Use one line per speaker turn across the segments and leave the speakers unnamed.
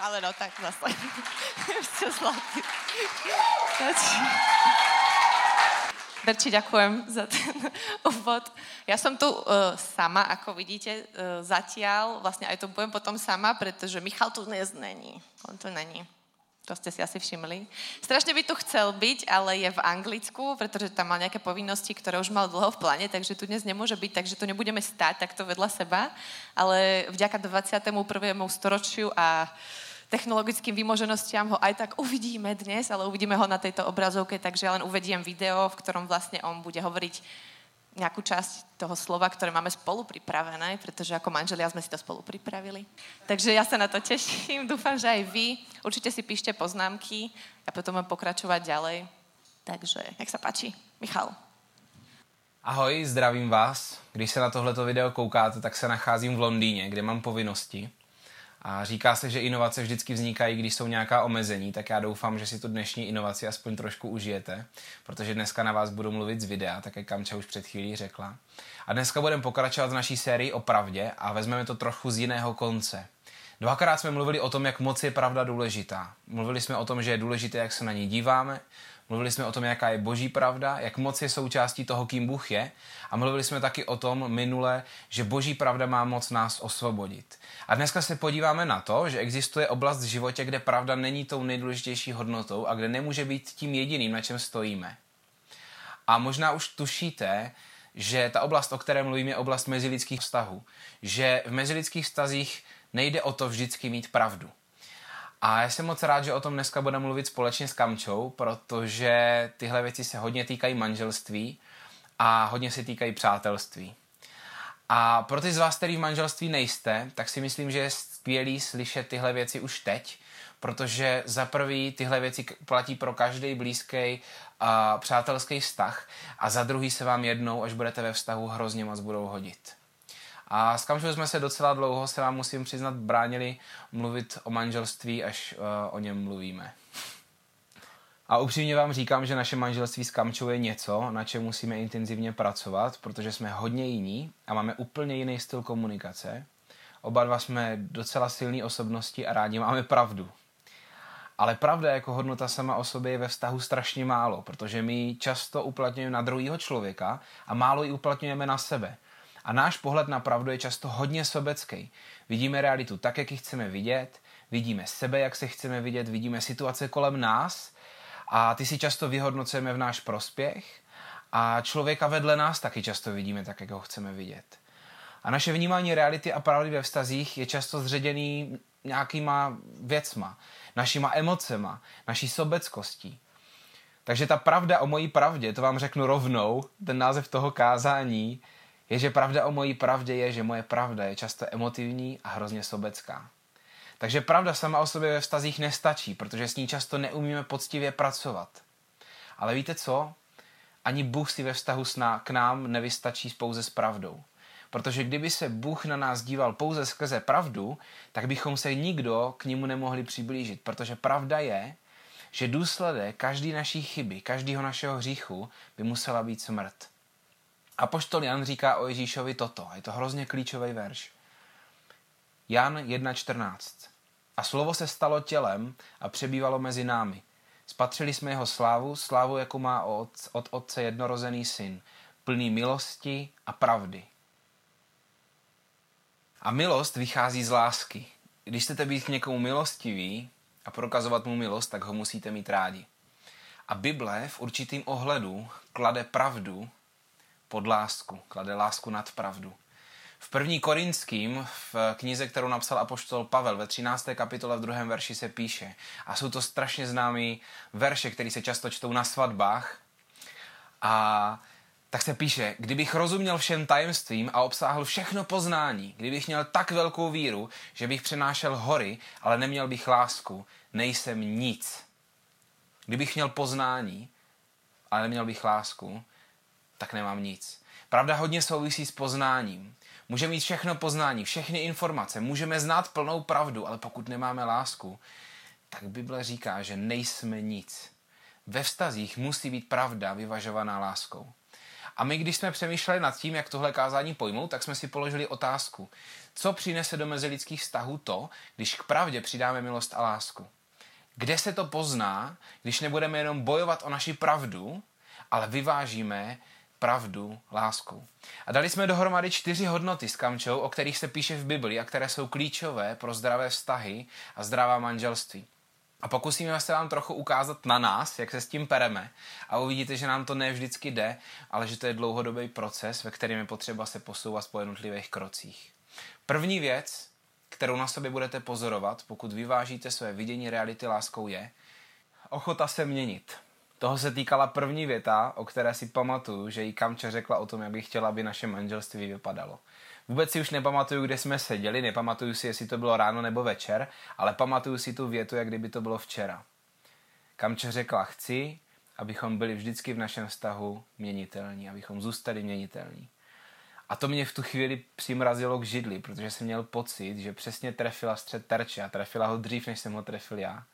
Ale no tak zase. Ešte zlatý. Berči, ďakujem za ten úvod. Ja som tu uh, sama, ako vidíte, uh, zatiaľ, vlastne aj tu budem potom sama, pretože Michal tu dnes není. On tu není. To ste si asi všimli. Strašne by tu chcel byť, ale je v Anglicku, pretože tam mal nejaké povinnosti, ktoré už mal dlho v pláne, takže tu dnes nemôže byť, takže tu nebudeme stať takto vedľa seba. Ale vďaka 21. storočiu a technologickým vymoženostiam ho aj tak uvidíme dnes, ale uvidíme ho na tejto obrazovke, takže ja len uvediem video, v ktorom vlastne on bude hovoriť nejakú časť toho slova, ktoré máme spolu pripravené, pretože ako manželia sme si to spolu pripravili. Takže ja sa na to teším, dúfam, že aj vy. Určite si píšte poznámky a potom budem pokračovať ďalej. Takže, jak sa páči. Michal.
Ahoj, zdravím vás. Když se na tohleto video koukáte, tak se nacházím v Londýně, kde mám povinnosti. A říká se, že inovace vždycky vznikají, když jsou nějaká omezení, tak já doufám, že si tu dnešní inovaci aspoň trošku užijete, protože dneska na vás budu mluvit z videa, tak jak Kamča už před chvílí řekla. A dneska budeme pokračovat v naší sérii o pravdě a vezmeme to trochu z jiného konce. Dvakrát jsme mluvili o tom, jak moc je pravda důležitá. Mluvili jsme o tom, že je důležité, jak se na ní díváme, Mluvili jsme o tom, jaká je boží pravda, jak moc je součástí toho, kým Bůh je. A mluvili jsme taky o tom minule, že boží pravda má moc nás osvobodit. A dneska se podíváme na to, že existuje oblast v životě, kde pravda není tou nejdůležitější hodnotou a kde nemůže být tím jediným, na čem stojíme. A možná už tušíte, že ta oblast, o které mluvím, je oblast mezilidských vztahů. Že v mezilidských vztazích nejde o to vždycky mít pravdu. A já jsem moc rád, že o tom dneska budeme mluvit společně s Kamčou, protože tyhle věci se hodně týkají manželství a hodně se týkají přátelství. A pro ty z vás, který v manželství nejste, tak si myslím, že je skvělý slyšet tyhle věci už teď, protože za prvý tyhle věci platí pro každý blízký a přátelský vztah a za druhý se vám jednou, až budete ve vztahu, hrozně moc budou hodit. A s Kamšou jsme se docela dlouho, se vám musím přiznat, bránili mluvit o manželství, až uh, o něm mluvíme. A upřímně vám říkám, že naše manželství s Kamčou je něco, na čem musíme intenzivně pracovat, protože jsme hodně jiní a máme úplně jiný styl komunikace. Oba dva jsme docela silní osobnosti a rádi máme pravdu. Ale pravda jako hodnota sama o sobě je ve vztahu strašně málo, protože my často uplatňujeme na druhého člověka a málo ji uplatňujeme na sebe. A náš pohled na pravdu je často hodně sobecký. Vidíme realitu tak, jak ji chceme vidět, vidíme sebe, jak se chceme vidět, vidíme situace kolem nás a ty si často vyhodnocujeme v náš prospěch a člověka vedle nás taky často vidíme tak, jak ho chceme vidět. A naše vnímání reality a pravdy ve vztazích je často zředěný nějakýma věcma, našima emocema, naší sobeckostí. Takže ta pravda o mojí pravdě, to vám řeknu rovnou, ten název toho kázání, je, že pravda o mojí pravdě je, že moje pravda je často emotivní a hrozně sobecká. Takže pravda sama o sobě ve vztazích nestačí, protože s ní často neumíme poctivě pracovat. Ale víte co? Ani Bůh si ve vztahu k nám nevystačí pouze s pravdou. Protože kdyby se Bůh na nás díval pouze skrze pravdu, tak bychom se nikdo k němu nemohli přiblížit. Protože pravda je, že důsledek každý naší chyby, každého našeho hříchu by musela být smrt. Apoštol Jan říká o Ježíšovi toto. Je to hrozně klíčový verš. Jan 1.14. A slovo se stalo tělem a přebývalo mezi námi. Spatřili jsme jeho slávu, slávu, jako má od, otce jednorozený syn, plný milosti a pravdy. A milost vychází z lásky. Když chcete být k někomu milostivý a prokazovat mu milost, tak ho musíte mít rádi. A Bible v určitým ohledu klade pravdu pod lásku, klade lásku nad pravdu. V první korinským, v knize, kterou napsal apoštol Pavel ve 13. kapitole v druhém verši se píše, a jsou to strašně známý verše, které se často čtou na svatbách, a tak se píše, kdybych rozuměl všem tajemstvím a obsáhl všechno poznání, kdybych měl tak velkou víru, že bych přenášel hory, ale neměl bych lásku, nejsem nic. Kdybych měl poznání, ale neměl bych lásku, tak nemám nic. Pravda hodně souvisí s poznáním. Můžeme mít všechno poznání, všechny informace, můžeme znát plnou pravdu, ale pokud nemáme lásku, tak Bible říká, že nejsme nic. Ve vztazích musí být pravda vyvažovaná láskou. A my, když jsme přemýšleli nad tím, jak tohle kázání pojmout, tak jsme si položili otázku, co přinese do mezilidských vztahů to, když k pravdě přidáme milost a lásku. Kde se to pozná, když nebudeme jenom bojovat o naši pravdu, ale vyvážíme pravdu láskou. A dali jsme dohromady čtyři hodnoty s Kamčou, o kterých se píše v Bibli a které jsou klíčové pro zdravé vztahy a zdravá manželství. A pokusíme se vám trochu ukázat na nás, jak se s tím pereme. A uvidíte, že nám to ne vždycky jde, ale že to je dlouhodobý proces, ve kterém je potřeba se posouvat po jednotlivých krocích. První věc, kterou na sobě budete pozorovat, pokud vyvážíte své vidění reality láskou, je ochota se měnit. Toho se týkala první věta, o které si pamatuju, že jí Kamče řekla o tom, jak bych chtěla, aby naše manželství vypadalo. Vůbec si už nepamatuju, kde jsme seděli, nepamatuju si, jestli to bylo ráno nebo večer, ale pamatuju si tu větu, jak kdyby to bylo včera. Kamče řekla, chci, abychom byli vždycky v našem vztahu měnitelní, abychom zůstali měnitelní. A to mě v tu chvíli přimrazilo k židli, protože jsem měl pocit, že přesně trefila střed terče a trefila ho dřív, než jsem ho trefil já.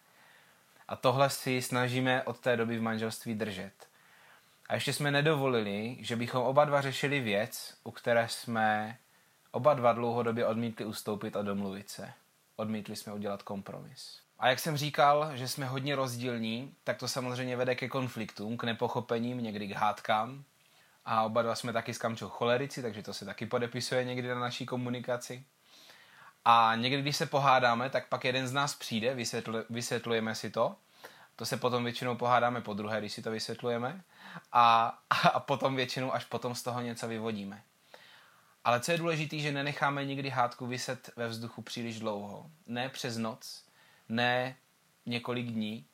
A tohle si snažíme od té doby v manželství držet. A ještě jsme nedovolili, že bychom oba dva řešili věc, u které jsme oba dva dlouhodobě odmítli ustoupit a domluvit se. Odmítli jsme udělat kompromis. A jak jsem říkal, že jsme hodně rozdílní, tak to samozřejmě vede ke konfliktům, k nepochopením, někdy k hádkám. A oba dva jsme taky s Kamčou cholerici, takže to se taky podepisuje někdy na naší komunikaci. A někdy, když se pohádáme, tak pak jeden z nás přijde, vysvětl, vysvětlujeme si to. To se potom většinou pohádáme po druhé, když si to vysvětlujeme. A, a potom většinou až potom z toho něco vyvodíme. Ale co je důležité, že nenecháme nikdy hádku vyset ve vzduchu příliš dlouho. Ne přes noc, ne několik dní.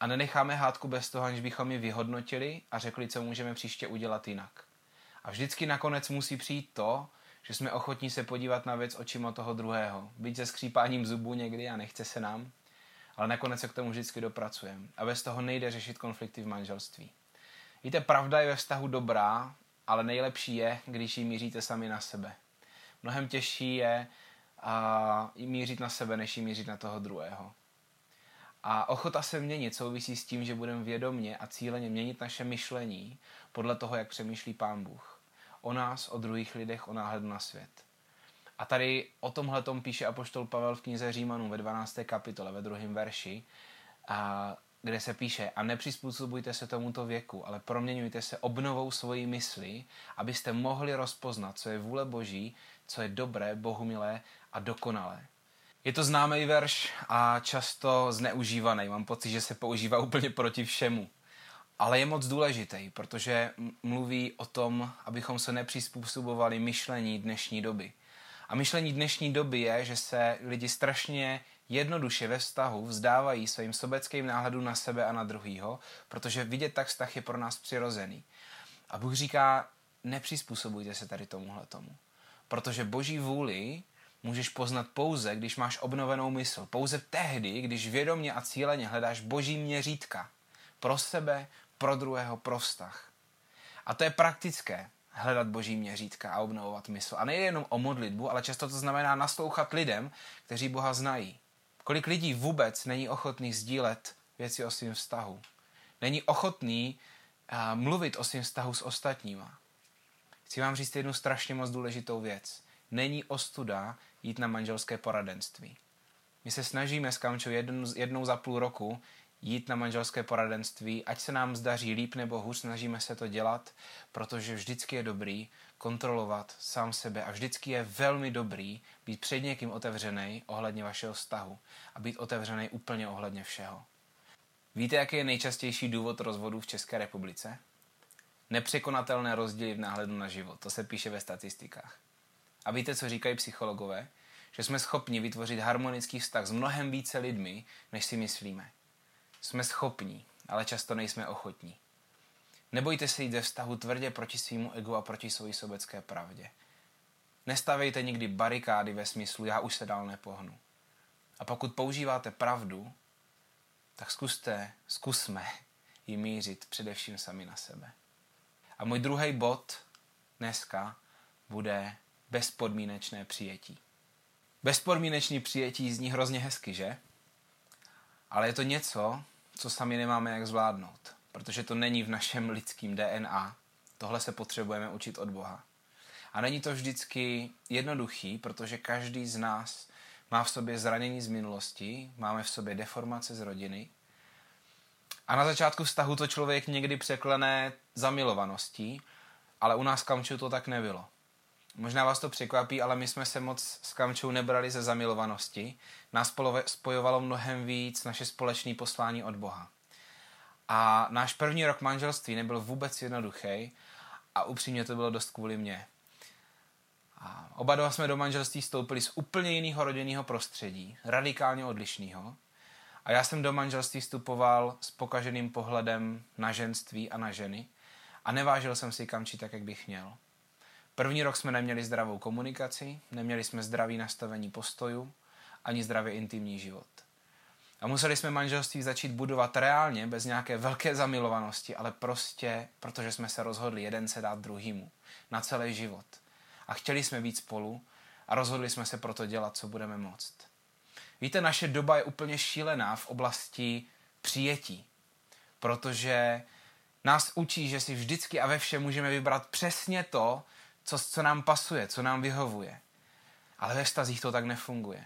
A nenecháme hádku bez toho, aniž bychom ji vyhodnotili a řekli, co můžeme příště udělat jinak. A vždycky nakonec musí přijít to, že jsme ochotní se podívat na věc očima toho druhého. Být se skřípáním zubů někdy a nechce se nám, ale nakonec se k tomu vždycky dopracujeme. A bez toho nejde řešit konflikty v manželství. Víte, pravda je ve vztahu dobrá, ale nejlepší je, když ji míříte sami na sebe. Mnohem těžší je a, mířit na sebe, než ji mířit na toho druhého. A ochota se měnit souvisí s tím, že budeme vědomně a cíleně měnit naše myšlení podle toho, jak přemýšlí Pán Bůh o nás, o druhých lidech, o náhledu na svět. A tady o tomhle tom píše apoštol Pavel v knize Římanů ve 12. kapitole, ve druhém verši, a kde se píše a nepřizpůsobujte se tomuto věku, ale proměňujte se obnovou svojí mysli, abyste mohli rozpoznat, co je vůle Boží, co je dobré, bohumilé a dokonalé. Je to známý verš a často zneužívaný. Mám pocit, že se používá úplně proti všemu ale je moc důležitý, protože mluví o tom, abychom se nepřizpůsobovali myšlení dnešní doby. A myšlení dnešní doby je, že se lidi strašně jednoduše ve vztahu vzdávají svým sobeckým náhledu na sebe a na druhýho, protože vidět tak vztah je pro nás přirozený. A Bůh říká, nepřizpůsobujte se tady tomuhle tomu. Protože boží vůli můžeš poznat pouze, když máš obnovenou mysl. Pouze tehdy, když vědomně a cíleně hledáš boží měřítka pro sebe, pro druhého, pro vztah. A to je praktické, hledat boží měřítka a obnovovat mysl. A nejde jenom o modlitbu, ale často to znamená naslouchat lidem, kteří Boha znají. Kolik lidí vůbec není ochotný sdílet věci o svém vztahu? Není ochotný uh, mluvit o svém vztahu s ostatníma. Chci vám říct jednu strašně moc důležitou věc. Není ostuda jít na manželské poradenství. My se snažíme s Kamčou jednou za půl roku jít na manželské poradenství, ať se nám zdaří líp nebo hůř, snažíme se to dělat, protože vždycky je dobrý kontrolovat sám sebe a vždycky je velmi dobrý být před někým otevřený ohledně vašeho vztahu a být otevřený úplně ohledně všeho. Víte, jaký je nejčastější důvod rozvodu v České republice? Nepřekonatelné rozdíly v náhledu na život. To se píše ve statistikách. A víte, co říkají psychologové? Že jsme schopni vytvořit harmonický vztah s mnohem více lidmi, než si myslíme. Jsme schopní, ale často nejsme ochotní. Nebojte se jít ze vztahu tvrdě proti svýmu egu a proti své sobecké pravdě. Nestavejte nikdy barikády ve smyslu já už se dál nepohnu. A pokud používáte pravdu, tak zkuste, zkusme ji mířit především sami na sebe. A můj druhý bod dneska bude bezpodmínečné přijetí. Bezpodmínečné přijetí zní hrozně hezky, že? Ale je to něco, co sami nemáme jak zvládnout, protože to není v našem lidském DNA. Tohle se potřebujeme učit od Boha. A není to vždycky jednoduchý, protože každý z nás má v sobě zranění z minulosti, máme v sobě deformace z rodiny. A na začátku vztahu to člověk někdy překlené zamilovaností, ale u nás Kamču to tak nebylo. Možná vás to překvapí, ale my jsme se moc s Kamčou nebrali ze zamilovanosti. Nás spojovalo mnohem víc naše společné poslání od Boha. A náš první rok manželství nebyl vůbec jednoduchý a upřímně to bylo dost kvůli mně. A oba dva jsme do manželství stoupili z úplně jiného rodinného prostředí, radikálně odlišného. A já jsem do manželství vstupoval s pokaženým pohledem na ženství a na ženy a nevážil jsem si kamči tak, jak bych měl. První rok jsme neměli zdravou komunikaci, neměli jsme zdravý nastavení postoju, ani zdravě intimní život. A museli jsme manželství začít budovat reálně, bez nějaké velké zamilovanosti, ale prostě, protože jsme se rozhodli jeden se dát druhýmu na celý život. A chtěli jsme být spolu a rozhodli jsme se proto dělat, co budeme moct. Víte, naše doba je úplně šílená v oblasti přijetí, protože nás učí, že si vždycky a ve všem můžeme vybrat přesně to, co, co nám pasuje, co nám vyhovuje. Ale ve vztazích to tak nefunguje.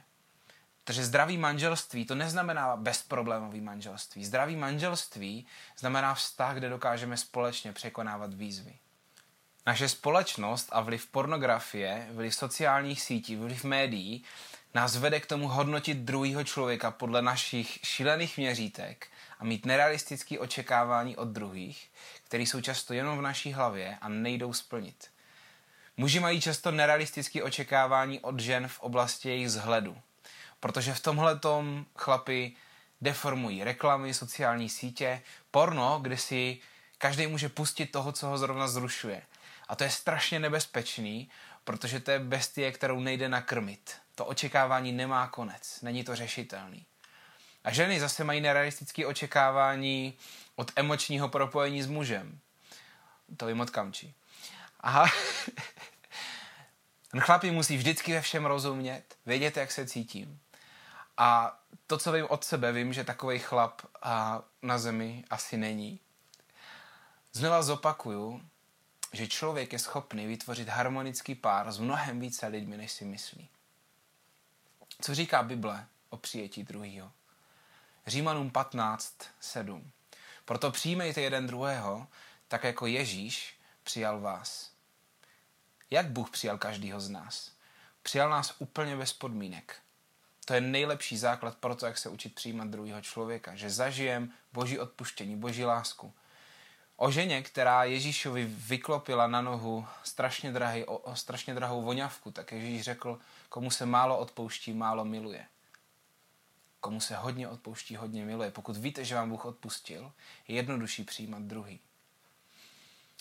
Takže zdravý manželství to neznamená bezproblémový manželství. Zdravý manželství znamená vztah, kde dokážeme společně překonávat výzvy. Naše společnost a vliv pornografie, vliv sociálních sítí, vliv médií nás vede k tomu hodnotit druhého člověka podle našich šílených měřítek a mít nerealistické očekávání od druhých, které jsou často jenom v naší hlavě a nejdou splnit. Muži mají často nerealistické očekávání od žen v oblasti jejich vzhledu, protože v tomhle tom chlapi deformují reklamy, sociální sítě, porno, kde si každý může pustit toho, co ho zrovna zrušuje. A to je strašně nebezpečný, protože to je bestie, kterou nejde nakrmit. To očekávání nemá konec, není to řešitelný. A ženy zase mají nerealistické očekávání od emočního propojení s mužem. To vím od Aha. Ten chlapí musí vždycky ve všem rozumět, vědět, jak se cítím. A to, co vím od sebe, vím, že takový chlap a, na zemi asi není. Znova zopakuju, že člověk je schopný vytvořit harmonický pár s mnohem více lidmi, než si myslí. Co říká Bible o přijetí druhého? Římanům 15, 7. Proto přijmejte jeden druhého, tak jako Ježíš přijal vás. Jak Bůh přijal každýho z nás? Přijal nás úplně bez podmínek. To je nejlepší základ pro to, jak se učit přijímat druhého člověka. Že zažijem boží odpuštění, boží lásku. O ženě, která Ježíšovi vyklopila na nohu strašně, drahý, o, o strašně drahou voňavku, tak Ježíš řekl, komu se málo odpouští, málo miluje. Komu se hodně odpouští, hodně miluje. Pokud víte, že vám Bůh odpustil, je jednodušší přijímat druhý.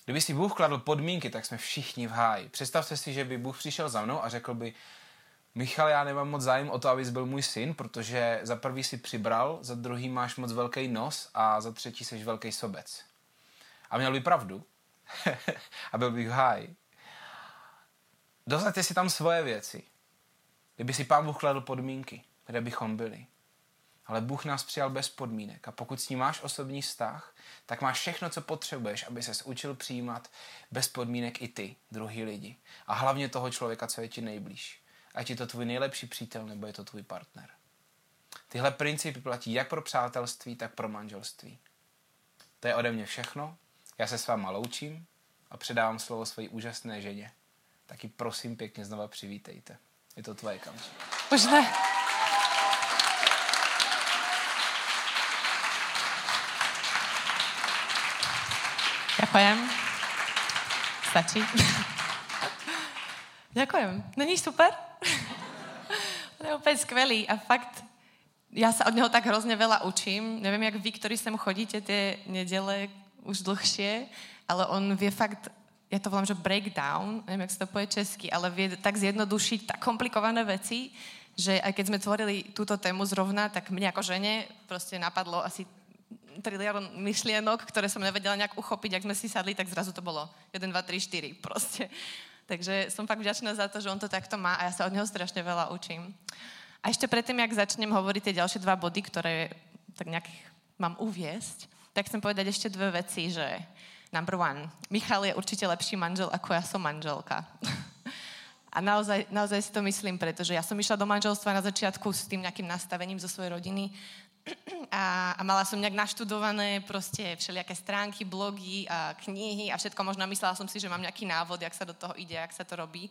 Kdyby si Bůh kladl podmínky, tak jsme všichni v háji. Představte si, že by Bůh přišel za mnou a řekl by, Michal, já nemám moc zájem o to, abys byl můj syn, protože za prvý si přibral, za druhý máš moc velký nos a za třetí jsi velký sobec. A měl by pravdu. a byl bych v háji. Dosaďte si tam svoje věci. Kdyby si pán Bůh kladl podmínky, kde bychom byli. Ale Bůh nás přijal bez podmínek a pokud s ním máš osobní vztah, tak máš všechno, co potřebuješ, aby ses učil přijímat bez podmínek i ty, druhý lidi. A hlavně toho člověka, co je ti nejblíž. Ať je to tvůj nejlepší přítel, nebo je to tvůj partner. Tyhle principy platí jak pro přátelství, tak pro manželství. To je ode mě všechno. Já se s váma loučím a předávám slovo svojí úžasné ženě. Taky prosím pěkně znova přivítejte. Je to tvoje kamče.
Už Ďakujem. Stačí? Ďakujem. Není super? On je úplne skvelý a fakt, ja sa od neho tak hrozne veľa učím. Neviem, jak vy, ktorí sem chodíte tie nedele už dlhšie, ale on vie fakt, ja to volám, že breakdown, neviem, jak sa to povie česky, ale vie tak zjednodušiť tak komplikované veci, že aj keď sme tvorili túto tému zrovna, tak mne ako žene proste napadlo asi trilión myšlienok, ktoré som nevedela nejak uchopiť, ak sme si sadli, tak zrazu to bolo 1, 2, 3, 4 proste. Takže som fakt vďačná za to, že on to takto má a ja sa od neho strašne veľa učím. A ešte predtým, jak začnem hovoriť tie ďalšie dva body, ktoré tak nejak mám uviesť, tak chcem povedať ešte dve veci, že Number one. Michal je určite lepší manžel, ako ja som manželka. A naozaj, naozaj si to myslím, pretože ja som išla do manželstva na začiatku s tým nejakým nastavením zo svojej rodiny a, mala som nejak naštudované proste všelijaké stránky, blogy a knihy a všetko možno myslela som si, že mám nejaký návod, jak sa do toho ide, jak sa to robí.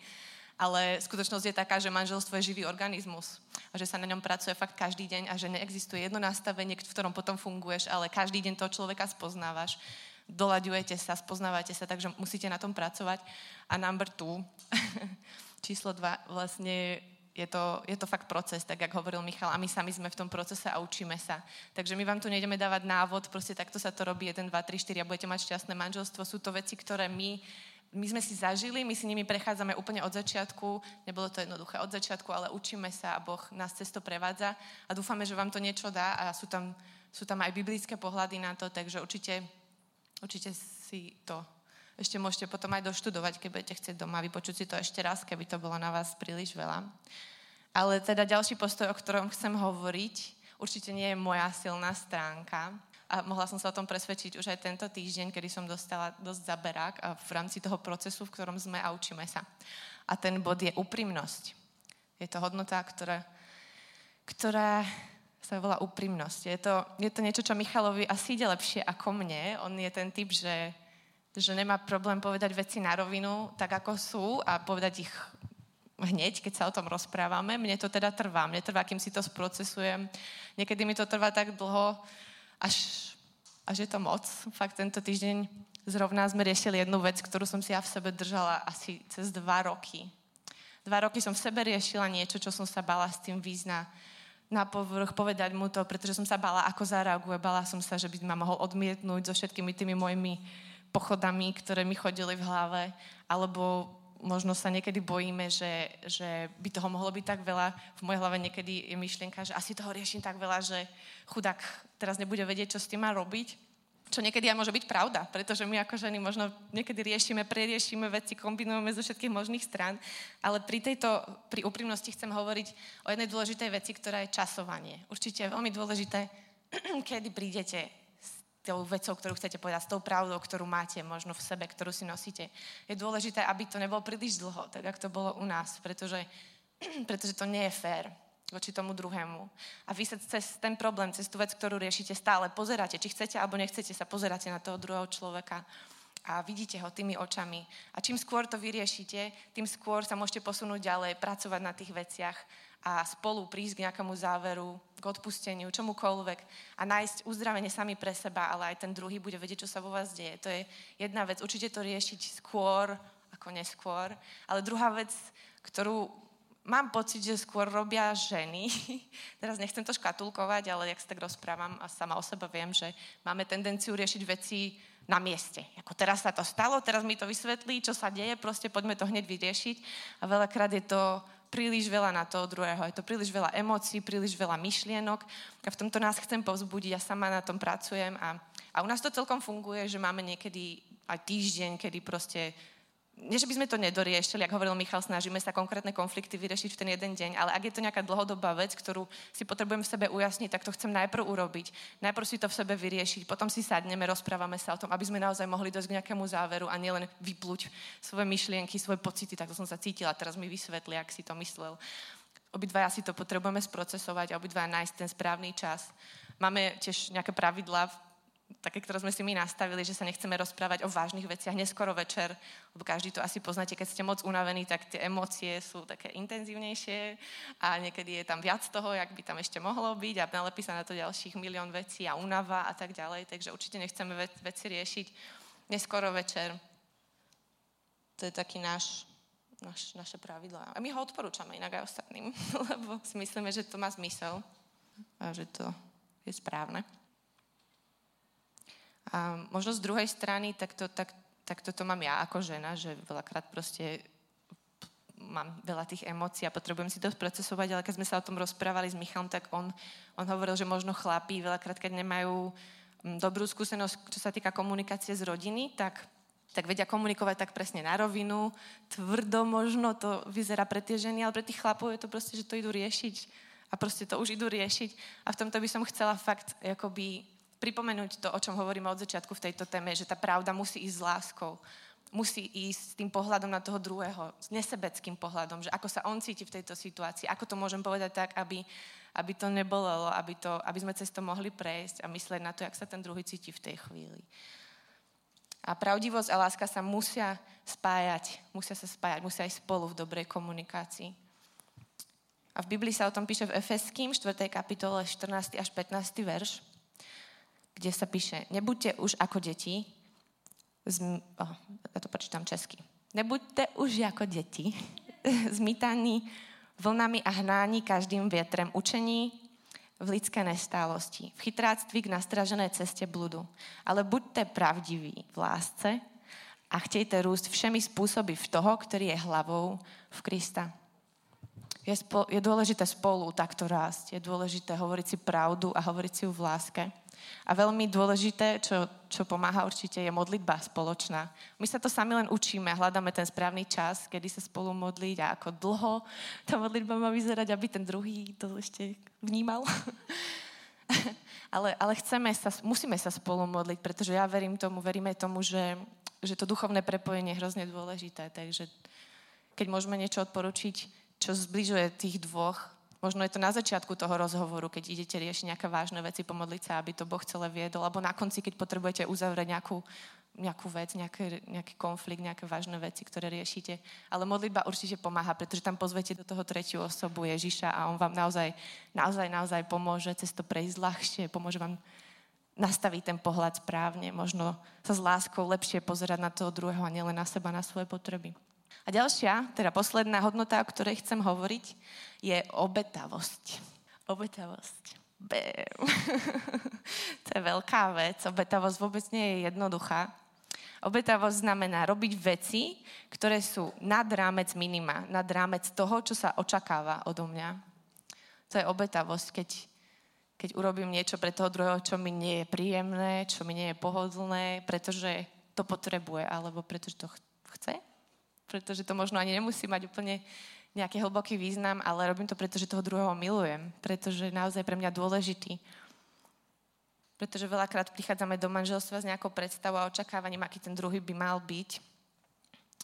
Ale skutočnosť je taká, že manželstvo je živý organizmus a že sa na ňom pracuje fakt každý deň a že neexistuje jedno nastavenie, v ktorom potom funguješ, ale každý deň toho človeka spoznávaš dolaďujete sa, spoznávate sa, takže musíte na tom pracovať. A number two, číslo dva, vlastne je to, je to fakt proces, tak jak hovoril Michal, a my sami sme v tom procese a učíme sa. Takže my vám tu nejdeme dávať návod, proste takto sa to robí 1, 2, 3, 4 a budete mať šťastné manželstvo. Sú to veci, ktoré my, my sme si zažili, my si nimi prechádzame úplne od začiatku. Nebolo to jednoduché od začiatku, ale učíme sa a Boh nás cesto prevádza a dúfame, že vám to niečo dá a sú tam, sú tam aj biblické pohľady na to, takže určite, určite si to ešte môžete potom aj doštudovať, keď budete chcieť doma vypočuť si to ešte raz, keby to bolo na vás príliš veľa. Ale teda ďalší postoj, o ktorom chcem hovoriť, určite nie je moja silná stránka. A mohla som sa o tom presvedčiť už aj tento týždeň, kedy som dostala dosť zaberák a v rámci toho procesu, v ktorom sme a učíme sa. A ten bod je úprimnosť. Je to hodnota, ktorá, ktorá sa volá úprimnosť. Je to, je to niečo, čo Michalovi asi ide lepšie ako mne. On je ten typ, že že nemá problém povedať veci na rovinu, tak ako sú a povedať ich hneď, keď sa o tom rozprávame. Mne to teda trvá. Mne trvá, kým si to sprocesujem. Niekedy mi to trvá tak dlho, až, až je to moc. Fakt tento týždeň zrovna sme riešili jednu vec, ktorú som si ja v sebe držala asi cez dva roky. Dva roky som v sebe riešila niečo, čo som sa bala s tým význa na povrch, povedať mu to, pretože som sa bala, ako zareaguje. Bala som sa, že by ma mohol odmietnúť so všetkými tými mojimi pochodami, ktoré mi chodili v hlave, alebo možno sa niekedy bojíme, že, že by toho mohlo byť tak veľa. V mojej hlave niekedy je myšlienka, že asi toho riešim tak veľa, že chudák teraz nebude vedieť, čo s tým má robiť. Čo niekedy aj môže byť pravda, pretože my ako ženy možno niekedy riešime, preriešime veci, kombinujeme zo všetkých možných strán. Ale pri tejto, pri úprimnosti chcem hovoriť o jednej dôležitej veci, ktorá je časovanie. Určite je veľmi dôležité, kedy prídete tou vecou, ktorú chcete povedať, s tou pravdou, ktorú máte možno v sebe, ktorú si nosíte. Je dôležité, aby to nebolo príliš dlho, tak ako to bolo u nás, pretože, pretože to nie je fér voči tomu druhému. A vy sa cez ten problém, cez tú vec, ktorú riešite, stále pozeráte, či chcete alebo nechcete, sa pozeráte na toho druhého človeka a vidíte ho tými očami. A čím skôr to vyriešite, tým skôr sa môžete posunúť ďalej, pracovať na tých veciach a spolu prísť k nejakému záveru, k odpusteniu, čomukoľvek a nájsť uzdravenie sami pre seba, ale aj ten druhý bude vedieť, čo sa vo vás deje. To je jedna vec. Určite to riešiť skôr ako neskôr. Ale druhá vec, ktorú mám pocit, že skôr robia ženy. Teraz nechcem to škatulkovať, ale jak sa tak rozprávam a sama o sebe viem, že máme tendenciu riešiť veci na mieste. Ako teraz sa to stalo, teraz mi to vysvetlí, čo sa deje, proste poďme to hneď vyriešiť. A veľakrát je to príliš veľa na toho druhého. Je to príliš veľa emócií, príliš veľa myšlienok a v tomto nás chcem povzbudiť. Ja sama na tom pracujem a, a u nás to celkom funguje, že máme niekedy aj týždeň, kedy proste nie, že by sme to nedoriešili, ako hovoril Michal, snažíme sa konkrétne konflikty vyriešiť v ten jeden deň, ale ak je to nejaká dlhodobá vec, ktorú si potrebujem v sebe ujasniť, tak to chcem najprv urobiť. Najprv si to v sebe vyriešiť, potom si sadneme, rozprávame sa o tom, aby sme naozaj mohli dojsť k nejakému záveru a nielen vyplúť svoje myšlienky, svoje pocity, tak to som sa cítila, teraz mi vysvetli, ak si to myslel. Obidvaja si to potrebujeme sprocesovať a obidvaja nájsť ten správny čas. Máme tiež nejaké pravidlá také, ktoré sme si my nastavili, že sa nechceme rozprávať o vážnych veciach neskoro večer, lebo každý to asi poznáte, keď ste moc unavení, tak tie emócie sú také intenzívnejšie a niekedy je tam viac toho, jak by tam ešte mohlo byť a nalepí sa na to ďalších milión vecí a unava a tak ďalej, takže určite nechceme veci riešiť neskoro večer. To je taký náš, náš, naše pravidlá. A my ho odporúčame inak aj ostatným, lebo si myslíme, že to má zmysel a že to je správne. A možno z druhej strany, tak, to, tak, tak toto mám ja ako žena, že veľakrát proste mám veľa tých emócií a potrebujem si to sprocesovať, ale keď sme sa o tom rozprávali s Michalom, tak on, on hovoril, že možno chlapí veľakrát, keď nemajú mm, dobrú skúsenosť, čo sa týka komunikácie z rodiny, tak, tak vedia komunikovať tak presne na rovinu, tvrdo možno to vyzerá pre tie ženy, ale pre tých chlapov je to proste, že to idú riešiť a proste to už idú riešiť. A v tomto by som chcela fakt akoby pripomenúť to, o čom hovoríme od začiatku v tejto téme, že tá pravda musí ísť s láskou. Musí ísť s tým pohľadom na toho druhého, s nesebeckým pohľadom, že ako sa on cíti v tejto situácii, ako to môžem povedať tak, aby, aby to nebolelo, aby, to, aby sme cez to mohli prejsť a myslieť na to, jak sa ten druhý cíti v tej chvíli. A pravdivosť a láska sa musia spájať, musia sa spájať, musia aj spolu v dobrej komunikácii. A v Biblii sa o tom píše v Efeským 4. kapitole 14. až 15. verš kde sa píše, nebuďte už ako deti, zm... oh, ja to počítam česky. Nebuďte už ako deti, zmítaní vlnami a hnáni každým vietrem učení v lidské nestálosti, v chytráctví k nastražené ceste bludu. Ale buďte pravdiví v lásce a chtejte rúsť všemi spôsoby v toho, ktorý je hlavou v Krista. Je, spo, je dôležité spolu takto rásť. Je dôležité hovoriť si pravdu a hovoriť si ju v láske. A veľmi dôležité, čo, čo pomáha určite, je modlitba spoločná. My sa to sami len učíme, hľadáme ten správny čas, kedy sa spolu modliť a ako dlho tá modlitba má vyzerať, aby ten druhý to ešte vnímal. ale, ale chceme sa, musíme sa spolu modliť, pretože ja verím tomu, veríme tomu, že, že to duchovné prepojenie je hrozne dôležité. Takže keď môžeme niečo odporučiť, čo zbližuje tých dvoch, Možno je to na začiatku toho rozhovoru, keď idete riešiť nejaké vážne veci, pomodliť sa, aby to Boh celé viedol, alebo na konci, keď potrebujete uzavrieť nejakú, nejakú vec, nejaký, nejaký konflikt, nejaké vážne veci, ktoré riešite. Ale modlitba určite pomáha, pretože tam pozvete do toho tretiu osobu Ježiša a on vám naozaj, naozaj, naozaj pomôže cez to prejsť ľahšie, pomôže vám nastaviť ten pohľad správne, možno sa s láskou lepšie pozerať na toho druhého a nielen na seba, na svoje potreby. A ďalšia, teda posledná hodnota, o ktorej chcem hovoriť, je obetavosť. Obetavosť. Bam. to je veľká vec. Obetavosť vôbec nie je jednoduchá. Obetavosť znamená robiť veci, ktoré sú nad rámec minima, nad rámec toho, čo sa očakáva odo mňa. To je obetavosť, keď, keď urobím niečo pre toho druhého, čo mi nie je príjemné, čo mi nie je pohodlné, pretože to potrebuje, alebo pretože to chce pretože to možno ani nemusí mať úplne nejaký hlboký význam, ale robím to, pretože toho druhého milujem, pretože je naozaj pre mňa dôležitý. Pretože veľakrát prichádzame do manželstva s nejakou predstavou a očakávaním, aký ten druhý by mal byť.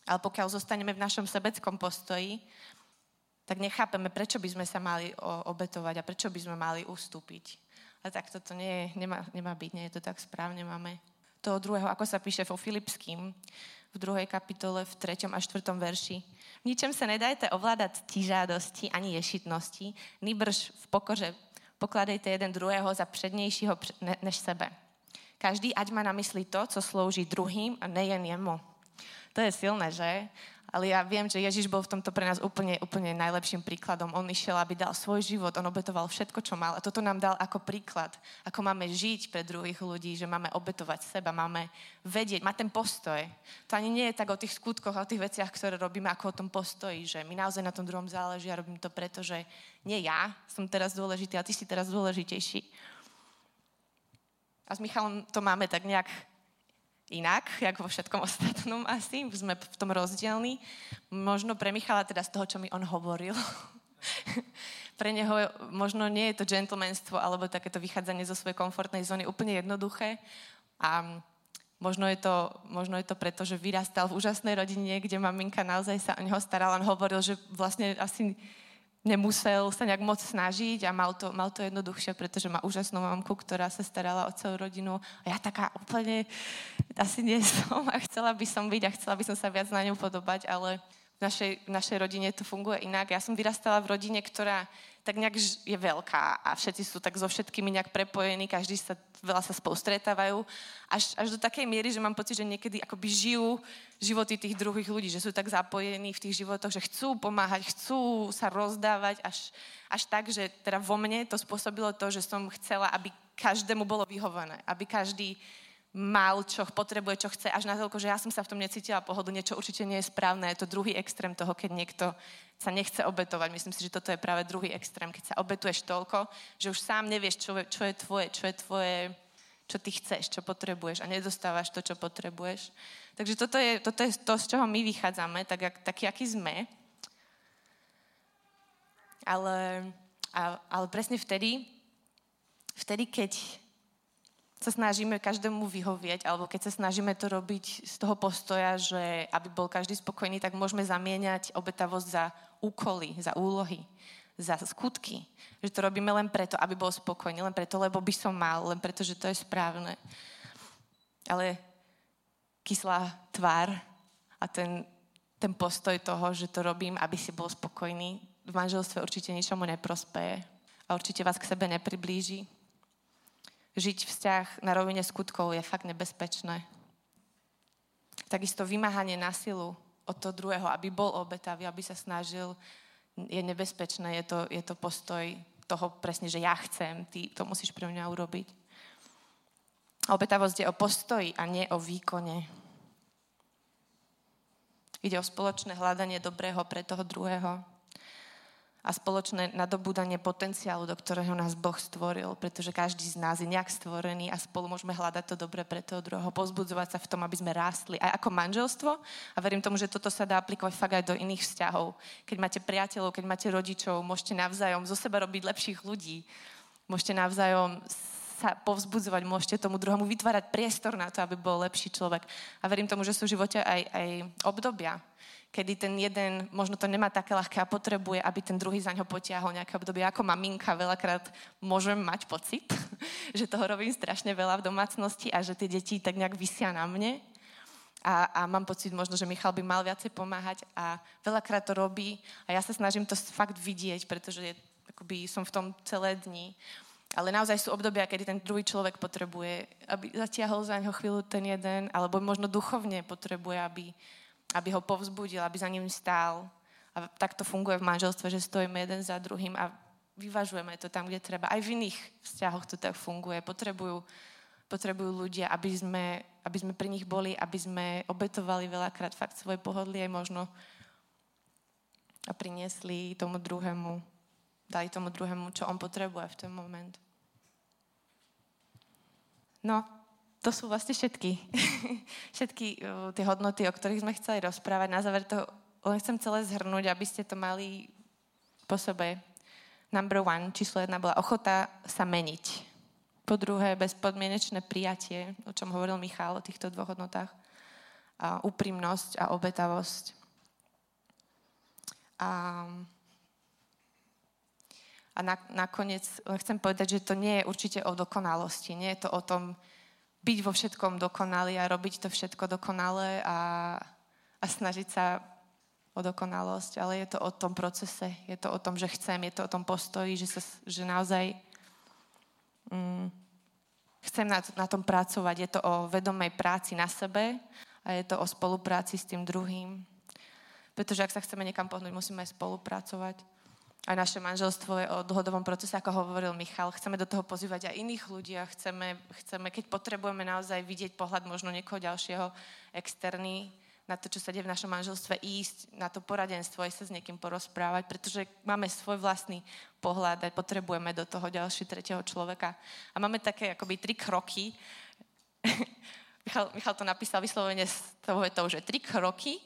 Ale pokiaľ zostaneme v našom sebeckom postoji, tak nechápeme, prečo by sme sa mali obetovať a prečo by sme mali ustúpiť. A tak toto nie, nemá, nemá byť, nie je to tak správne. Máme toho druhého, ako sa píše vo Filipským, v druhej kapitole, v treťom a štvrtom verši. V ničem sa nedajte ovládať tižádosti ani ješitnosti, nibrž v pokoře pokladejte jeden druhého za přednějšího než sebe. Každý ať má na mysli to, co slouží druhým a nejen jemu. To je silné, že? Ale ja viem, že Ježiš bol v tomto pre nás úplne, úplne najlepším príkladom. On išiel, aby dal svoj život, on obetoval všetko, čo mal. A toto nám dal ako príklad, ako máme žiť pre druhých ľudí, že máme obetovať seba, máme vedieť, mať ten postoj. To ani nie je tak o tých skutkoch, o tých veciach, ktoré robíme, ako o tom postoji, že mi naozaj na tom druhom záleží a robím to preto, že nie ja som teraz dôležitý, a ty si teraz dôležitejší. A s Michalom to máme tak nejak inak, ako vo všetkom ostatnom asi. Sme v tom rozdielni. Možno pre Michala teda z toho, čo mi on hovoril. pre neho možno nie je to gentlemanstvo alebo takéto vychádzanie zo svojej komfortnej zóny úplne jednoduché. A možno je, to, možno je to preto, že vyrastal v úžasnej rodine, kde maminka naozaj sa o neho starala. On hovoril, že vlastne asi nemusel sa nejak moc snažiť a mal to, mal to jednoduchšie, pretože má úžasnú mamku, ktorá sa starala o celú rodinu. A ja taká úplne asi nie som a chcela by som byť a chcela by som sa viac na ňu podobať, ale v našej, v našej rodine to funguje inak. Ja som vyrastala v rodine, ktorá tak nejak je veľká a všetci sú tak so všetkými nejak prepojení, každý sa, veľa sa spolu stretávajú, až, až do takej miery, že mám pocit, že niekedy akoby žijú životy tých druhých ľudí, že sú tak zapojení v tých životoch, že chcú pomáhať, chcú sa rozdávať až, až tak, že teda vo mne to spôsobilo to, že som chcela, aby každému bolo vyhované, aby každý mal, čo potrebuje, čo chce, až na toľko, že ja som sa v tom necítila pohodlne, čo určite nie je správne. Je to druhý extrém toho, keď niekto sa nechce obetovať. Myslím si, že toto je práve druhý extrém, keď sa obetuješ toľko, že už sám nevieš, čo, čo je tvoje, čo je tvoje, čo ty chceš, čo potrebuješ a nedostávaš to, čo potrebuješ. Takže toto je, toto je to, z čoho my vychádzame, tak, jak, taký, aký sme. Ale, ale presne vtedy, vtedy, keď sa snažíme každému vyhovieť, alebo keď sa snažíme to robiť z toho postoja, že aby bol každý spokojný, tak môžeme zamieňať obetavosť za úkoly, za úlohy, za skutky. Že to robíme len preto, aby bol spokojný, len preto, lebo by som mal, len preto, že to je správne. Ale kyslá tvár a ten, ten postoj toho, že to robím, aby si bol spokojný, v manželstve určite ničomu neprospeje a určite vás k sebe nepriblíži žiť vzťah na rovine skutkov je fakt nebezpečné. Takisto vymáhanie na silu od toho druhého, aby bol obetavý, aby sa snažil, je nebezpečné. Je to, je to postoj toho presne, že ja chcem, ty to musíš pre mňa urobiť. Obetavosť je o postoji a nie o výkone. Ide o spoločné hľadanie dobrého pre toho druhého a spoločné nadobúdanie potenciálu, do ktorého nás Boh stvoril, pretože každý z nás je nejak stvorený a spolu môžeme hľadať to dobre pre toho druhého, pozbudzovať sa v tom, aby sme rástli aj ako manželstvo a verím tomu, že toto sa dá aplikovať fakt aj do iných vzťahov. Keď máte priateľov, keď máte rodičov, môžete navzájom zo seba robiť lepších ľudí, môžete navzájom sa povzbudzovať, môžete tomu druhému vytvárať priestor na to, aby bol lepší človek. A verím tomu, že sú v živote aj, aj obdobia, kedy ten jeden možno to nemá také ľahké a potrebuje, aby ten druhý za ňo potiahol nejaké obdobie. Ako maminka veľakrát môžem mať pocit, že toho robím strašne veľa v domácnosti a že tie deti tak nejak vysia na mne. A, a mám pocit možno, že Michal by mal viacej pomáhať a veľakrát to robí a ja sa snažím to fakt vidieť, pretože je, akoby som v tom celé dni. Ale naozaj sú obdobia, kedy ten druhý človek potrebuje, aby zatiahol za ňo chvíľu ten jeden, alebo možno duchovne potrebuje, aby, aby ho povzbudil, aby za ním stál. A takto funguje v manželstve, že stojíme jeden za druhým a vyvažujeme to tam, kde treba. Aj v iných vzťahoch to tak funguje. Potrebujú, potrebujú ľudia, aby sme, aby sme pri nich boli, aby sme obetovali veľakrát fakt svoje pohodlie možno a priniesli tomu druhému, dali tomu druhému, čo on potrebuje v ten moment. No, to sú vlastne všetky, všetky uh, tie hodnoty, o ktorých sme chceli rozprávať. Na záver to len chcem celé zhrnúť, aby ste to mali po sebe. Number one, číslo jedna bola ochota sa meniť. Po druhé, bezpodmienečné prijatie, o čom hovoril Michal, o týchto dvoch hodnotách. A úprimnosť a obetavosť. A, a na, nakoniec chcem povedať, že to nie je určite o dokonalosti. Nie je to o tom, byť vo všetkom dokonalý a robiť to všetko dokonale a, a snažiť sa o dokonalosť, ale je to o tom procese, je to o tom, že chcem, je to o tom postoji, že, sa, že naozaj mm, chcem na, na tom pracovať. Je to o vedomej práci na sebe a je to o spolupráci s tým druhým. Pretože ak sa chceme niekam pohnúť, musíme aj spolupracovať aj naše manželstvo je o dlhodobom procese, ako hovoril Michal. Chceme do toho pozývať aj iných ľudí a chceme, chceme, keď potrebujeme naozaj vidieť pohľad možno niekoho ďalšieho externý, na to, čo sa deje v našom manželstve, ísť na to poradenstvo, aj sa s niekým porozprávať, pretože máme svoj vlastný pohľad a potrebujeme do toho ďalší tretieho človeka. A máme také akoby tri kroky. Michal, Michal to napísal vyslovene s tou vetou, že tri kroky,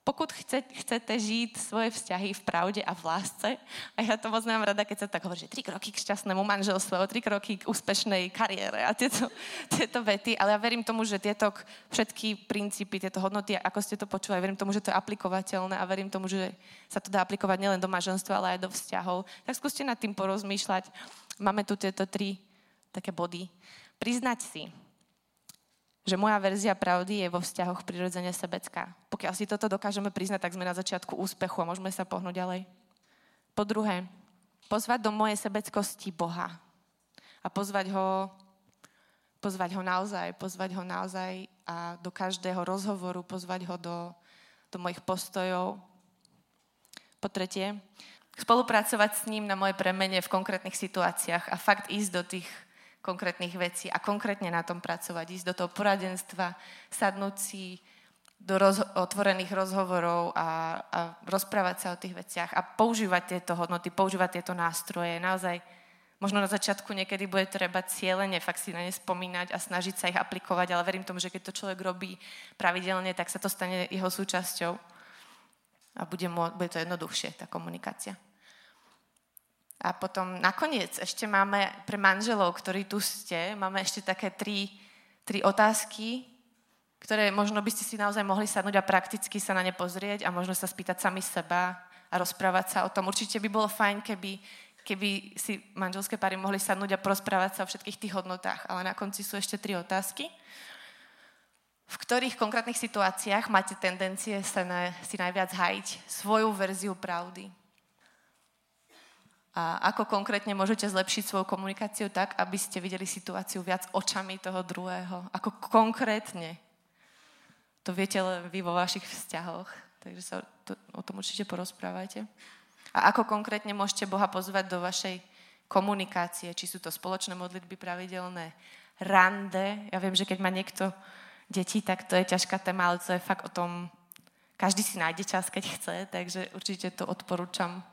pokud chce, chcete žiť svoje vzťahy v pravde a v lásce, a ja to moc nemám rada, keď sa tak hovorí, že tri kroky k šťastnému manželstvu, tri kroky k úspešnej kariére a tieto, tieto vety, ale ja verím tomu, že tieto všetky princípy, tieto hodnoty, ako ste to počuli, verím tomu, že to je aplikovateľné a verím tomu, že sa to dá aplikovať nielen do manželstva, ale aj do vzťahov. Tak skúste nad tým porozmýšľať. Máme tu tieto tri také body. Priznať si, že moja verzia pravdy je vo vzťahoch prirodzene sebecká. Pokiaľ si toto dokážeme priznať, tak sme na začiatku úspechu a môžeme sa pohnúť ďalej. Po druhé, pozvať do mojej sebeckosti Boha. A pozvať ho, pozvať ho naozaj, pozvať ho naozaj a do každého rozhovoru, pozvať ho do, do mojich postojov. Po tretie, spolupracovať s ním na mojej premene v konkrétnych situáciách a fakt ísť do tých konkrétnych vecí a konkrétne na tom pracovať, ísť do toho poradenstva, sadnúť si do roz- otvorených rozhovorov a, a rozprávať sa o tých veciach a používať tieto hodnoty, používať tieto nástroje. Naozaj, možno na začiatku niekedy bude treba cieľene fakt si na ne spomínať a snažiť sa ich aplikovať, ale verím tomu, že keď to človek robí pravidelne, tak sa to stane jeho súčasťou a bude, mo- bude to jednoduchšie, tá komunikácia. A potom nakoniec ešte máme pre manželov, ktorí tu ste, máme ešte také tri, tri otázky, ktoré možno by ste si naozaj mohli sadnúť a prakticky sa na ne pozrieť a možno sa spýtať sami seba a rozprávať sa o tom. Určite by bolo fajn, keby, keby si manželské páry mohli sadnúť a porozprávať sa o všetkých tých hodnotách. Ale na konci sú ešte tri otázky. V ktorých konkrétnych situáciách máte tendencie sa na, si najviac hajiť svoju verziu pravdy? A ako konkrétne môžete zlepšiť svoju komunikáciu tak, aby ste videli situáciu viac očami toho druhého? Ako konkrétne? To viete len vy vo vašich vzťahoch. Takže sa to, o tom určite porozprávajte. A ako konkrétne môžete Boha pozvať do vašej komunikácie? Či sú to spoločné modlitby pravidelné, rande. Ja viem, že keď má niekto deti, tak to je ťažká téma, ale to je fakt o tom, každý si nájde čas, keď chce, takže určite to odporúčam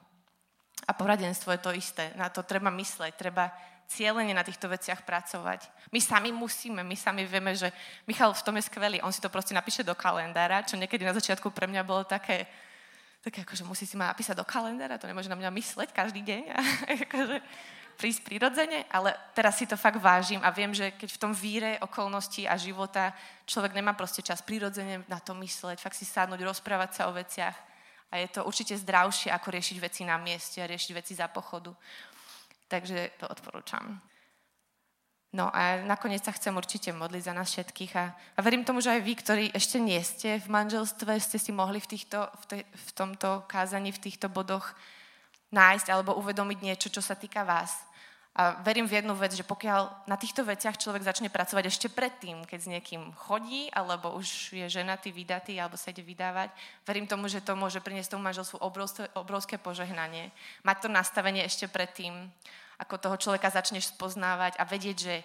a poradenstvo je to isté. Na to treba mysleť, treba cieľene na týchto veciach pracovať. My sami musíme, my sami vieme, že Michal v tom je skvelý, on si to proste napíše do kalendára, čo niekedy na začiatku pre mňa bolo také, také ako, že musí si ma napísať do kalendára, to nemôže na mňa mysleť každý deň a akože prísť prirodzene, ale teraz si to fakt vážim a viem, že keď v tom víre okolností a života človek nemá proste čas prirodzene na to mysleť, fakt si sadnúť, rozprávať sa o veciach, a je to určite zdravšie, ako riešiť veci na mieste a riešiť veci za pochodu. Takže to odporúčam. No a nakoniec sa chcem určite modliť za nás všetkých a, a verím tomu, že aj vy, ktorí ešte nie ste v manželstve, ste si mohli v, týchto, v, te, v tomto kázaní, v týchto bodoch nájsť alebo uvedomiť niečo, čo sa týka vás. A verím v jednu vec, že pokiaľ na týchto veciach človek začne pracovať ešte predtým, keď s niekým chodí, alebo už je ženatý, vydatý, alebo sa ide vydávať, verím tomu, že to môže priniesť tomu manželstvu obrovské, obrovské požehnanie. Mať to nastavenie ešte predtým, ako toho človeka začneš spoznávať a vedieť, že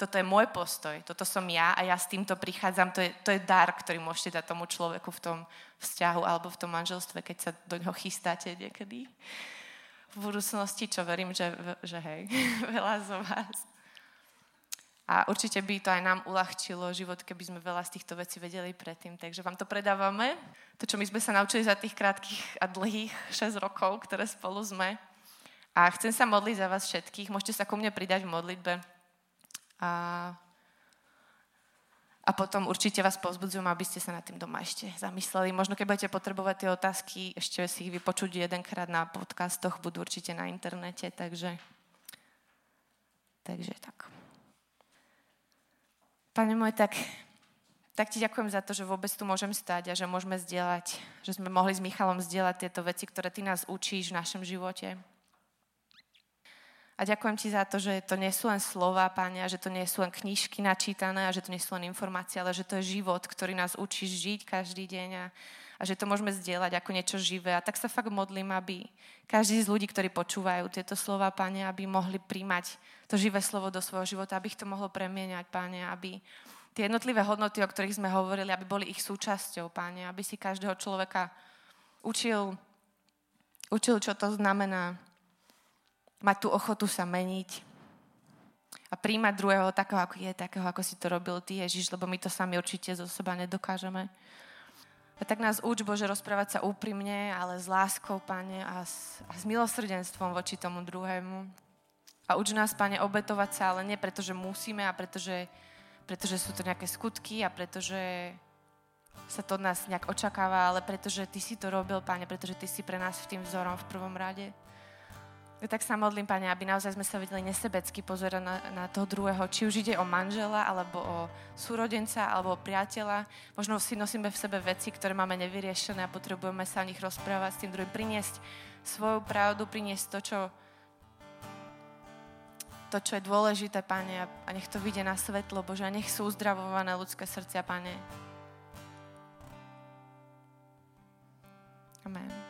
toto je môj postoj, toto som ja a ja s týmto prichádzam, to je, to je dar, ktorý môžete dať tomu človeku v tom vzťahu alebo v tom manželstve, keď sa do neho chystáte niekedy v budúcnosti, čo verím, že, že hej, veľa z vás. A určite by to aj nám uľahčilo život, keby sme veľa z týchto vecí vedeli predtým. Takže vám to predávame. To, čo my sme sa naučili za tých krátkých a dlhých 6 rokov, ktoré spolu sme. A chcem sa modliť za vás všetkých. Môžete sa ku mne pridať v modlitbe. A a potom určite vás povzbudzujem, aby ste sa nad tým doma ešte zamysleli. Možno keď budete potrebovať tie otázky, ešte si ich vypočuť jedenkrát na podcastoch, budú určite na internete, takže, takže tak. Pane môj, tak, tak ti ďakujem za to, že vôbec tu môžem stať a že môžeme zdieľať, že sme mohli s Michalom zdieľať tieto veci, ktoré ty nás učíš v našom živote. A ďakujem ti za to, že to nie sú len slova, Páne, a že to nie sú len knižky načítané a že to nie sú len informácie, ale že to je život, ktorý nás učí žiť každý deň a, a že to môžeme zdieľať ako niečo živé. A tak sa fakt modlím, aby každý z ľudí, ktorí počúvajú tieto slova, Páne, aby mohli príjmať to živé slovo do svojho života, aby ich to mohlo premieňať, Páne, aby tie jednotlivé hodnoty, o ktorých sme hovorili, aby boli ich súčasťou, Páne, aby si každého človeka učil, učil, čo to znamená mať tú ochotu sa meniť a príjmať druhého takého, ako je, takého, ako si to robil ty, Ježiš, lebo my to sami určite zo seba nedokážeme. A tak nás uč, Bože, rozprávať sa úprimne, ale s láskou, Pane, a s, a s milosrdenstvom voči tomu druhému. A uč nás, Pane, obetovať sa, ale nie preto, že musíme a pretože, pretože sú to nejaké skutky a pretože sa to od nás nejak očakáva, ale pretože Ty si to robil, Pane, pretože Ty si pre nás v tým vzorom v prvom rade. Ja tak sa modlím, Pane, aby naozaj sme sa vedeli nesebecky pozerať na, na toho druhého, či už ide o manžela, alebo o súrodenca, alebo o priateľa. Možno si nosíme v sebe veci, ktoré máme nevyriešené a potrebujeme sa o nich rozprávať s tým druhým, priniesť svoju pravdu, priniesť to, čo, to, čo je dôležité, Pane, a nech to vyjde na svetlo, Bože, a nech sú uzdravované ľudské srdcia, Pane. Amen.